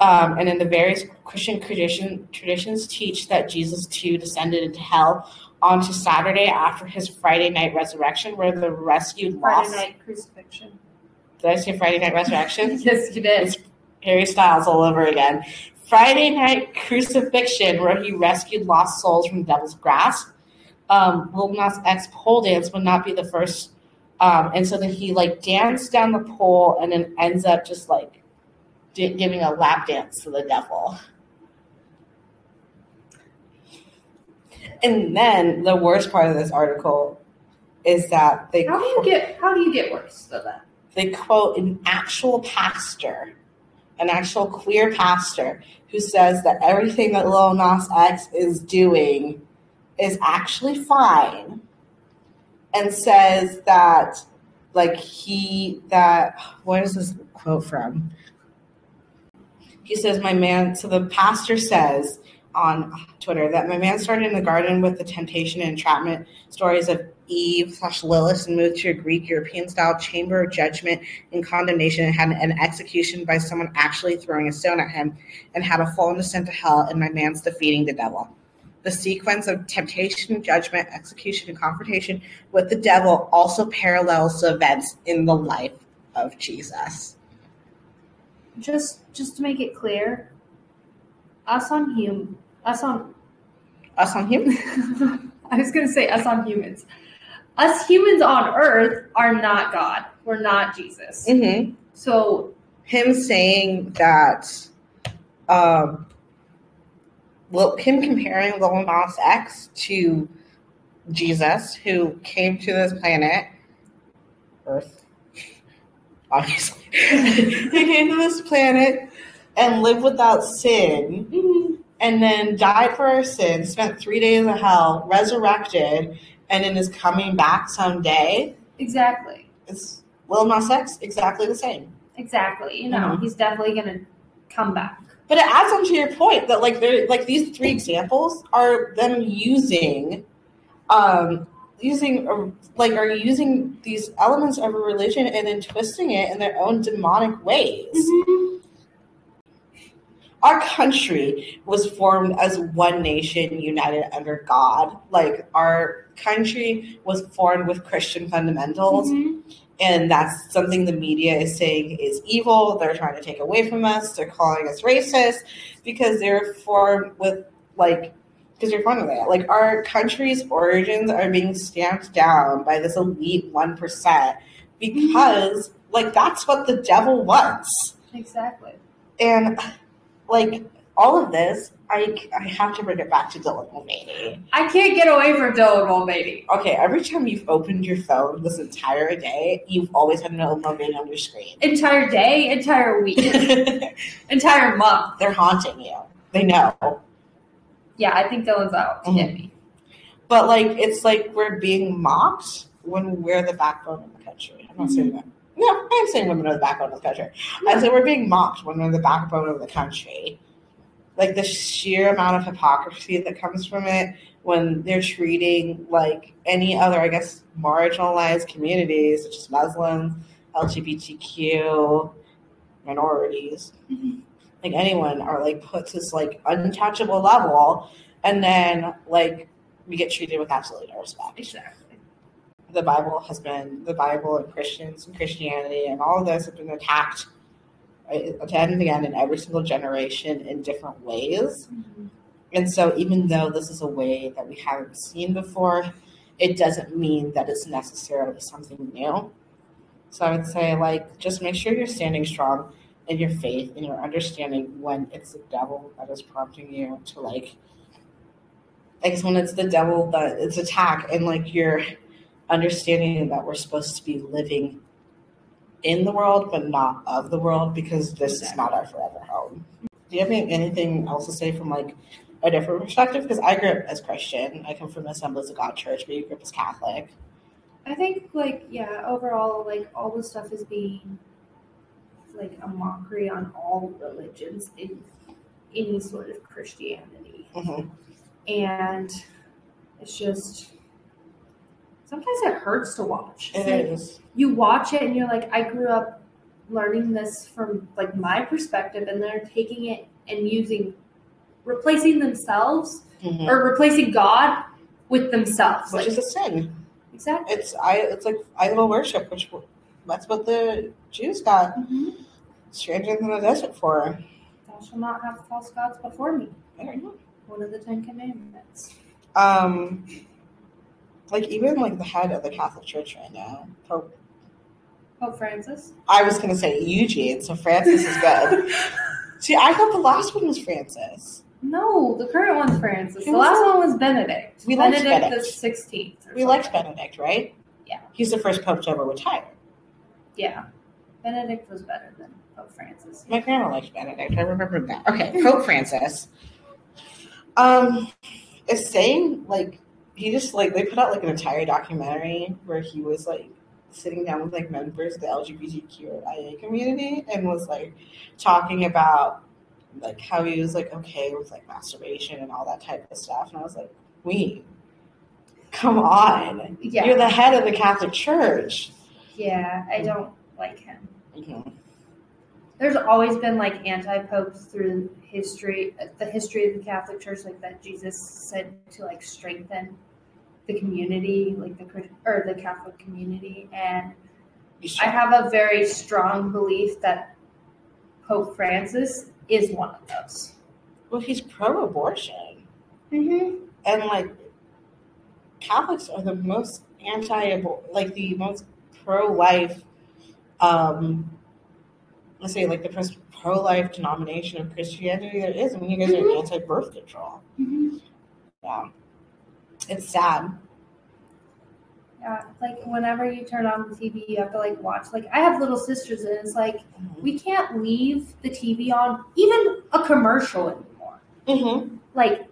Um, and in the various Christian tradition, traditions teach that Jesus too descended into hell onto Saturday after his Friday night resurrection, where the rescued Friday lost. night crucifixion. Did I say Friday night resurrection? yes, you did. It's Harry Styles all over again. Friday Night Crucifixion, where he rescued lost souls from the devil's grasp. Um, Lil Nas X pole dance would not be the first. Um, and so then he like danced down the pole and then ends up just like d- giving a lap dance to the devil. And then the worst part of this article is that they how do you get how do you get worse than that? They quote an actual pastor an actual queer pastor who says that everything that Lil Nas X is doing is actually fine and says that like he that what is this quote from? He says my man so the pastor says on twitter that my man started in the garden with the temptation and entrapment stories of Eve slash Lilith and moved to a Greek European style chamber of judgment and condemnation and had an execution by someone actually throwing a stone at him and had a full descent to hell and my man's defeating the devil. The sequence of temptation, judgment, execution, and confrontation with the devil also parallels the events in the life of Jesus. Just just to make it clear, us on hum us on Us on him? I was gonna say us on humans. Us humans on earth are not God. We're not Jesus. Mm-hmm. So Him saying that, um, well, him comparing Lil Nas X to Jesus, who came to this planet, Earth, obviously, he came to this planet and lived without sin, and then died for our sins, spent three days in hell, resurrected, and then is coming back someday. exactly. It's Lil Nas X exactly the same. Exactly. You know, Mhm. he's definitely gonna come back. But it adds on to your point that like they're like these three examples are them using, um, using like are using these elements of a religion and then twisting it in their own demonic ways. Our country was formed as one nation united under God. Like our country was formed with Christian fundamentals Mhm. and that's something the media is saying is evil. They're trying to take away from us. They're calling us racist because they're formed with like because you're formed with that. Like our country's origins are being stamped down by this elite one percent because like that's what the devil wants. Exactly. And like all of this, I I have to bring it back to Dylan Mulvaney. I can't get away from Dylan Mulvaney. Okay, every time you've opened your phone this entire day, you've always had Dylan Mulvaney on your screen. Entire day, entire week, entire month. They're haunting you. They know. Yeah, I think Dylan's out to get me. But like it's like we're being mocked when we're the backbone of the country. I'm not saying mm-hmm. that. No, I'm saying women are the backbone of the country. I say we're being mocked when we're the backbone of the country. Like the sheer amount of hypocrisy that comes from it when they're treating like any other, I guess, marginalized communities such as Muslims, LGBTQ, minorities, Mhm. like anyone, are like put to this like untouchable level, and then like we get treated with absolutely no respect Exactly. The Bible has been the Bible and Christians and Christianity and all of this have been attacked uh, again and again in every single generation in different ways. Mm-hmm. And so, even though this is a way that we haven't seen before, it doesn't mean that it's necessarily something new. So, I would say, like, just make sure you're standing strong in your faith and your understanding when it's the devil that is prompting you to, like, I guess when it's the devil that it's attack and, like, you're understanding that we're supposed to be living in the world but not of the world because this is not our forever home. Do you have anything else to say from like a different perspective? Because I grew up as Christian. I come from the Assemblies of God Church, but you grew up as Catholic. I think like yeah, overall like all the stuff is being like a mockery on all religions in any sort of Christianity. hmm And it's just sometimes it hurts to watch. It like, is. you watch it and you're like, I grew up learning this from like my perspective and they're taking it and using replacing themselves Mhm. or replacing God with themselves. Which Like is a sin. exactly. It's I. It's like idol worship, which that's what the Jews got stranded in the desert for. Thou shalt not have false gods before me. There you go. One of the Ten Commandments. Um, like even like the head of the Catholic Church right now, Pope. Pope Francis. I was gonna say Eugene, so Francis is good. See, I thought the last one was Francis. No, the current one's Francis. Who The last that? one was Benedict. We liked Benedict Benedict. the sixteenth. We liked Benedict, right? Yeah. He's the first pope to ever retire. Yeah. Benedict was better than Pope Francis. My grandma liked Benedict. I remember that. Okay, Pope Francis. Um, is saying like he just like they put out like an entire documentary where he was like sitting down with like members of the LGBTQIA community and was like talking about like how he was like okay with like masturbation and all that type of stuff. And I was like, we Come on. Yeah. You're the head of the Catholic Church. Yeah, I don't like him. Mhm. There's always been like anti-popes through history, the history of the Catholic Church, like that Jesus said to like strengthen the community, like the or the Catholic community, and I have a very strong belief that Pope Francis is one of those. Well, he's pro abortion. Mm-hmm. And like Catholics are the most anti like the most pro life um let's say like the most pro life denomination of Christianity there is. I mean you guys are anti birth control. Mm-hmm. Yeah. It's sad. Yeah, like whenever you turn on the TV, you have to like watch. Like I have little sisters, and it's like we can't leave the TV on, even a commercial anymore. Mm-hmm. Like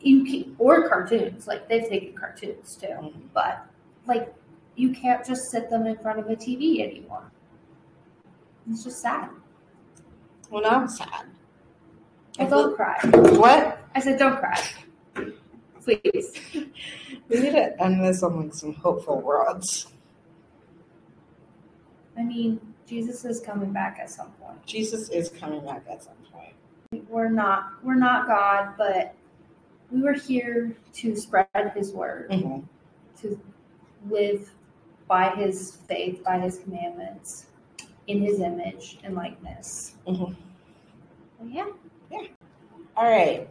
you can, or cartoons. Like they've taken cartoons too, Mhm. but like you can't just sit them in front of a TV anymore. It's just sad. Well now I'm sad. I don't cry. what? I said, don't cry, please. We need to end this on like some hopeful words. I mean, Jesus is coming back at some point. Jesus is coming back at some point. we're not we're not God, but we were here to spread His word, Mm-hmm. to live by His faith, by His commandments, in His image and likeness. Mhm. Well, yeah, All right.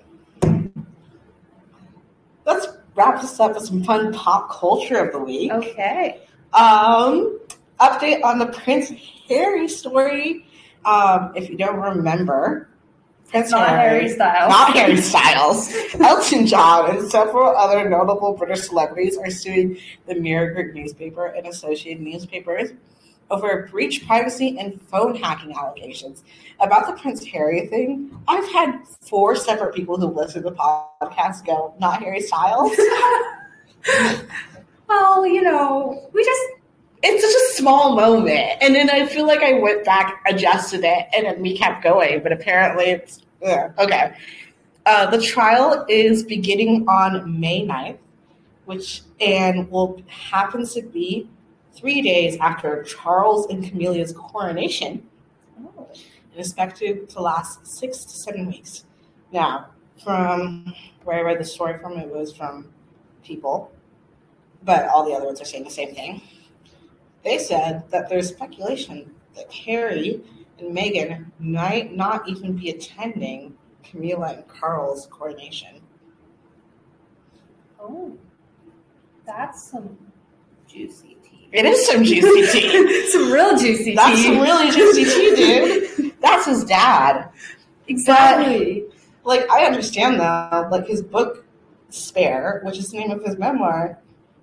Let's wrap this up with some fun pop culture of the week. okay. Um, update on the Prince Harry story. Um, if you don't remember, Prince Not Harry Styles. not Harry Styles, Elton John, and several other notable British celebrities are suing the Mirror Group newspaper and associated newspapers over breach privacy and phone hacking allegations. About the Prince Harry thing, I've had four separate people who listen to the podcast go, not Harry Styles. well, you know, we just it's such a small moment. And then I feel like I went back, adjusted it, and then we kept going. But apparently it's yeah, okay. Uh, the trial is beginning on May 9th, which and will happens to be three days after Charles and Camilla's coronation oh, and expected to last six to seven weeks. Now, from where I read the story from, it was from people, but all the other ones are saying the same thing. They said that there's speculation that Harry and Meghan might not even be attending Camilla and Carl's coronation. oh, that's some juicy. It is some juicy tea. some real juicy That's tea. some really juicy tea, dude. That's his dad. exactly. like I understand that, like his book Spare, which is the name of his memoir,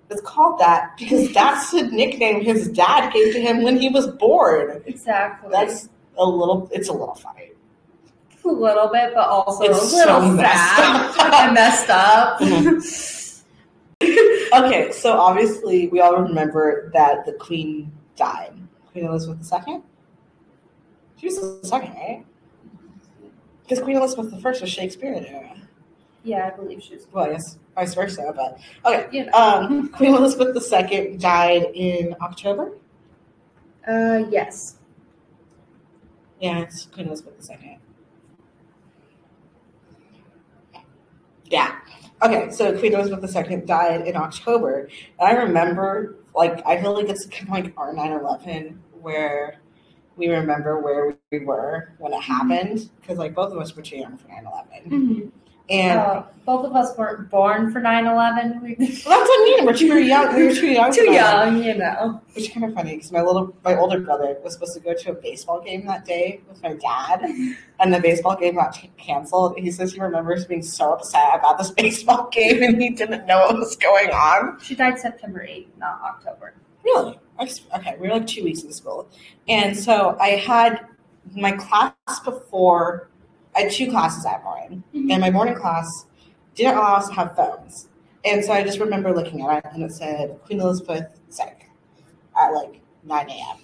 is called that because that's the nickname his dad gave to him when he was born. exactly. That's a little it's a little funny. a little bit, but also It's a little so messed sad up. and messed up. Mm-hmm. Okay, so obviously we all remember that the Queen died. Queen Elizabeth II? She was the second, right? Because Queen Elizabeth I was Shakespearean era. yeah, I believe she was. Well, yes, vice versa, but okay. You know. Um, Queen Elizabeth II died in October. Uh, yes. Yeah, it's Queen Elizabeth II. Yeah. Okay, so Queen Elizabeth II died in October. And I remember, like, I feel like it's kind of like our 9 11 where we remember where we were when it happened. Because, like, both of us were too young for 9 11. Mm-hmm. And Uh, both of us weren't born for 9 11. well, that's what I mean. We're too young. We were too young. Too young, you know. Which is kind of funny because my little, my older brother was supposed to go to a baseball game that day with my dad, and the baseball game got canceled. He says he remembers being so upset about this baseball game, and he didn't know what was going on. She died September 8th, not October. Really? Okay, we were like two weeks in school, and so I had my class before. I had two classes that morning, mm-hmm. and my morning class didn't allow us to have phones. And so I just remember looking at it, and it said Queen Elizabeth sick at like 9 a.m.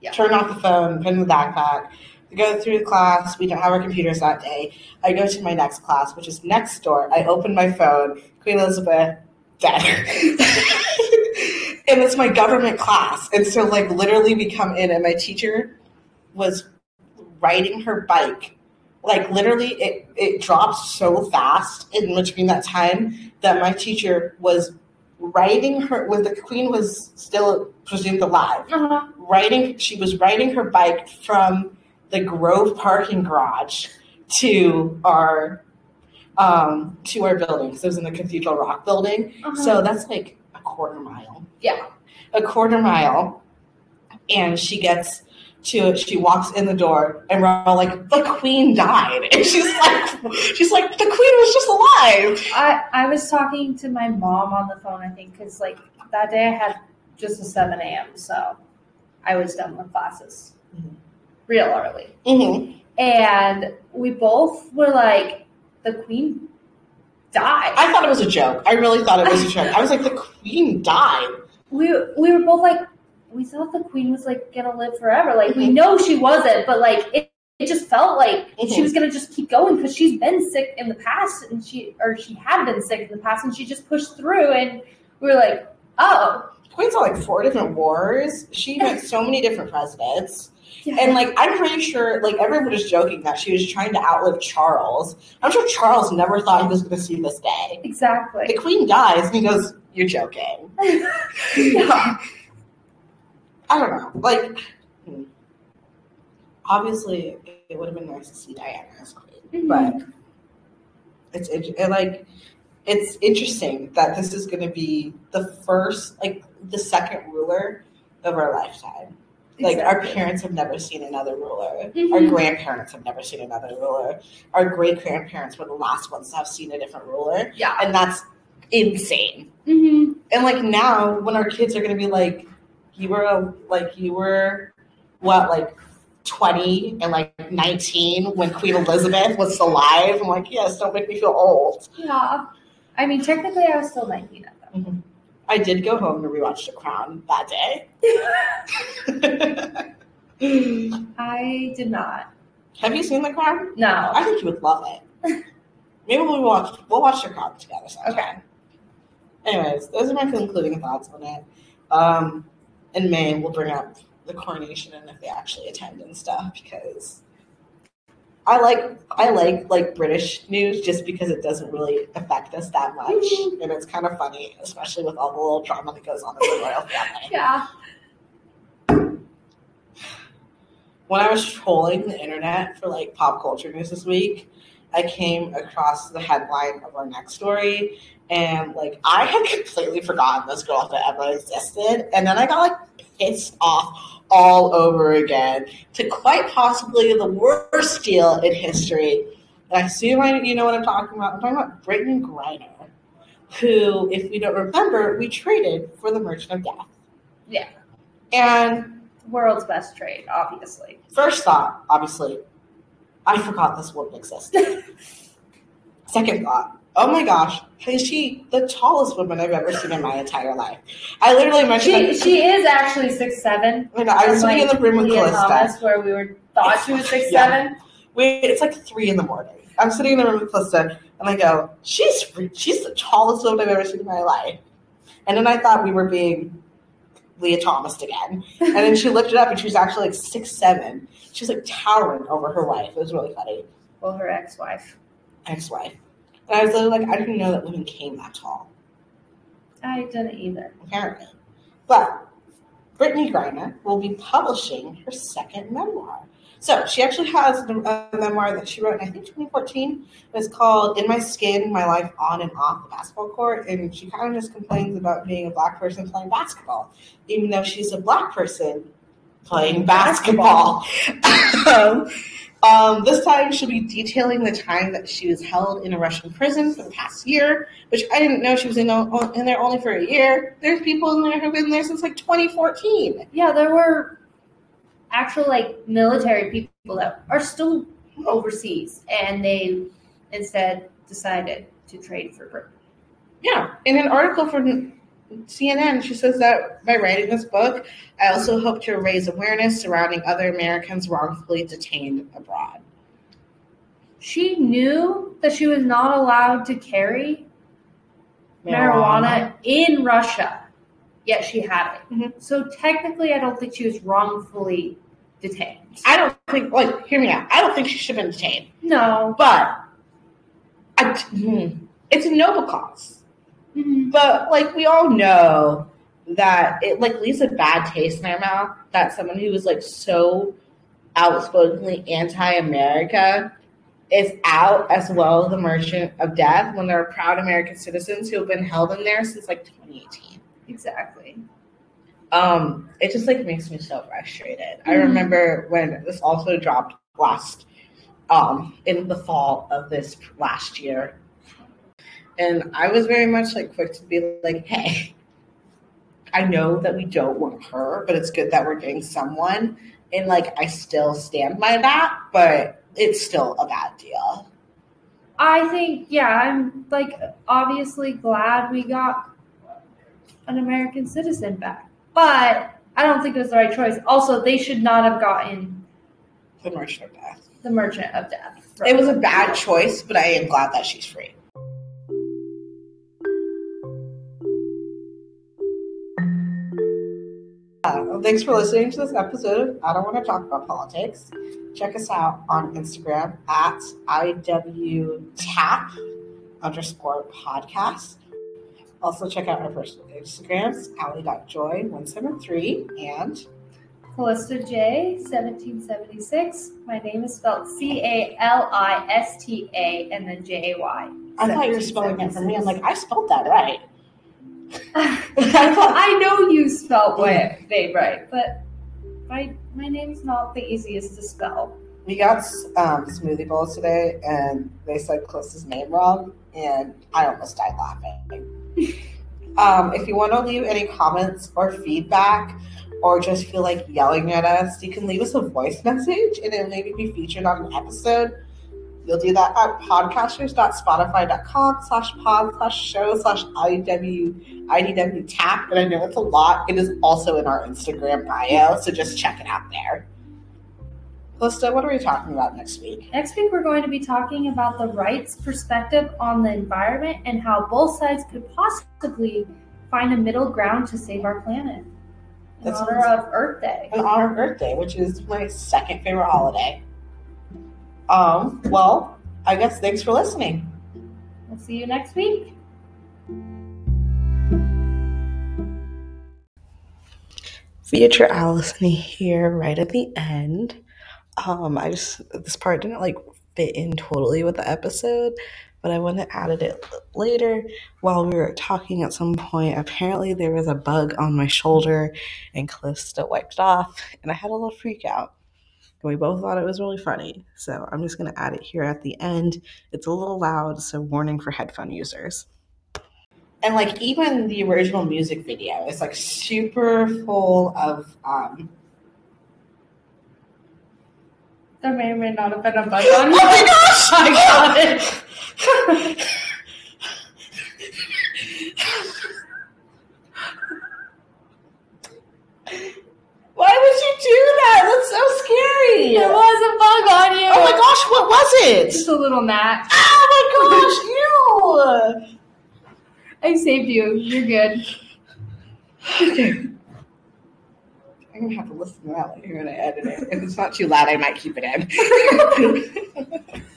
Yeah. Turn off the phone, put in the backpack. Go through the class. We don't have our computers that day. I go to my next class, which is next door. I open my phone. Queen Elizabeth dead. and it's my government class. And so like literally we come in and my teacher was riding her bike. Like literally it, it dropped so fast in between that time that my teacher was riding her when the queen was still presumed alive. Uh-huh. Riding she was riding her bike from the Grove parking garage to our um to our building because it was in the Cathedral Rock building. Uh-huh. So that's like a quarter mile. Yeah. A quarter mile. And she gets to she walks in the door and we're all like, the queen died. And she's like she's like, the queen was just alive. I, I was talking to my mom on the phone, I think, because like that day I had just a 7 a.m. So I was done with classes Mhm. real early. Mm-hmm. And we both were like, the queen died. I thought it was a joke. I really thought it was a joke. I was like, the queen died. we, we were both like, we thought the queen was like gonna live forever. Like we Mhm. know she wasn't, but like it, it just felt like she Mhm. was gonna just keep going because she's been sick in the past and she or she had been sick in the past and she just pushed through and we were like, oh, Queen's on like four different wars. She met so many different presidents. yeah. And like I'm pretty sure like everyone was joking that she was trying to outlive Charles. I'm sure Charles never thought he was gonna see this day. Exactly. The queen dies and he goes, You're joking. yeah. I don't know. Like obviously it would have been nice to see Diana as queen. But it's it, like it's interesting that this is going to be the first like the second ruler of our lifetime like our parents have never seen another ruler our Mhm. grandparents have never seen another ruler our great grandparents were the last ones to have seen a different ruler Yeah. and that's insane hmm and like now when our kids are going to be like you were like you were what like 20 and like 19 when queen elizabeth was alive i'm like yes don't make me feel old Yeah. I mean, technically, I was still 19 at that. i did go home and rewatch the crown that day I did not. have you seen the crown No. i think you would love it maybe we'll watch we'll watch the crown together sometime. Okay. anyways those are my concluding thoughts on it um in may we'll bring up the coronation and if they actually attend and stuff because I like I like like British news just because it doesn't really affect us that much, Mhm. and it's kind of funny, especially with all the little drama that goes on in the royal family. Yeah. When I was trolling the internet for like pop culture news this week, I came across the headline of our next story, and like I had completely forgotten this girl that ever existed, and then I got like pissed off all over again to quite possibly the worst deal in history. And I assume I, you know what I'm talking about. I'm talking about Brittney Griner, who, if we don't remember, we traded for the Merchant of Death. Yeah. And World's best trade, obviously. First thought, obviously, I forgot this woman existed. Second thought, oh my gosh, is she the tallest woman I've ever seen in my entire life? I literally mentioned She that- she is actually six seven. I know, I was sitting in the room with Lia Callista. Thomas, where we were thought she was six Yeah. seven. Wait, it's like three in the morning. I'm sitting in the room with Callista, and I go, she's she's the tallest woman I've ever seen in my life. And then I thought we were being Lia Thomas again. And then she looked it up, and she was actually like six seven. She was like towering over her wife. It was really funny. Well, her ex-wife. ex-wife. And I was literally like, I didn't know that women came that tall, I didn't either. apparently. But Brittney Griner will be publishing her second memoir. So she actually has a memoir that she wrote in I think 2014. It's called "In My Skin: My Life On and Off the Basketball Court," and she kind of just complains about being a black person playing basketball, even though she's a black person playing basketball. um, um, this time she'll be detailing the time that she was held in a Russian prison for the past year, which I didn't know she was in, in there only for a year. There's people in there who've been there since like 2014. Yeah, there were actual like military people that are still overseas, and they instead decided to trade for Britain. Yeah, in an article from CNN, she says that by writing this book, I also hope to raise awareness surrounding other Americans wrongfully detained abroad. She knew that she was not allowed to carry marijuana in Russia, yet she had it. Mhm. So technically, I don't think she was wrongfully detained. I don't think, like, hear me out. I don't think she should have been detained. No. But I, hmm, it's a noble cause. But like we all know that it like leaves a bad taste in our mouth that someone who is like so outspokenly anti-America is out as well as the merchant of death when there are proud American citizens who have been held in there since like 2018. Exactly. Um, it just like makes me so frustrated. I Mhm. remember when this also dropped last um in the fall of this last year. And I was very much like quick to be like, hey, I know that we don't want her, but it's good that we're getting someone. And like I still stand by that, but it's still a bad deal. I think, yeah, I'm like obviously glad we got an American citizen back, but I don't think it was the right choice. Also, they should not have gotten The merchant of death. the Merchant of Death. It was a bad choice, but I am glad that she's free. Thanks for listening to this episode. of I don't want to talk about politics. Check us out on Instagram at IWTAP underscore podcast. Also, check out our personal Instagrams, Allie.joy173 and Callista J, 1776. My name is spelled C A L I S T A and then J A Y. I thought you were spelling it for me. I'm like, I spelled that right. I know you spelled my name right, but my my name's not the easiest to spell. We got um, smoothie bowls today, and they said Callista's name wrong, and I almost died laughing. um, if you want to leave any comments or feedback, or just feel like yelling at us, you can leave us a voice message, and it'll maybe be featured on an episode. You'll do that at podcasters.spotify.com slash pod slash show slash IDW, IDW tap. And I know it's a lot. It is also in our Instagram bio, so just check it out there. Calista, what are we talking about next week? Next week, we're going to be talking about the rights perspective on the environment and how both sides could possibly find a middle ground to save our planet in That honor of Earth Day. On our birthday, which is my second favorite holiday. Um, well, I guess thanks for listening. We'll see you next week. Future Allison here, right at the end. Um, I just this part didn't like fit in totally with the episode, but I went and added it later while we were talking at some point. Apparently, there was a bug on my shoulder, and Calista wiped it off, and I had a little freak out. And we both thought it was really funny, so I'm just gonna add it here at the end. It's a little loud, so warning for headphone users. And like even the original music video is like super full of um There may or may not have been a bug on Oh my gosh! I got it. Why would you do that? That's so There was a bug on you. Oh my gosh, what was it? Just a little gnat. Oh my gosh, ew! I saved you. You're good. Okay. I'm gonna have to listen to that later when I edit it. If it's not too loud, I might keep it in.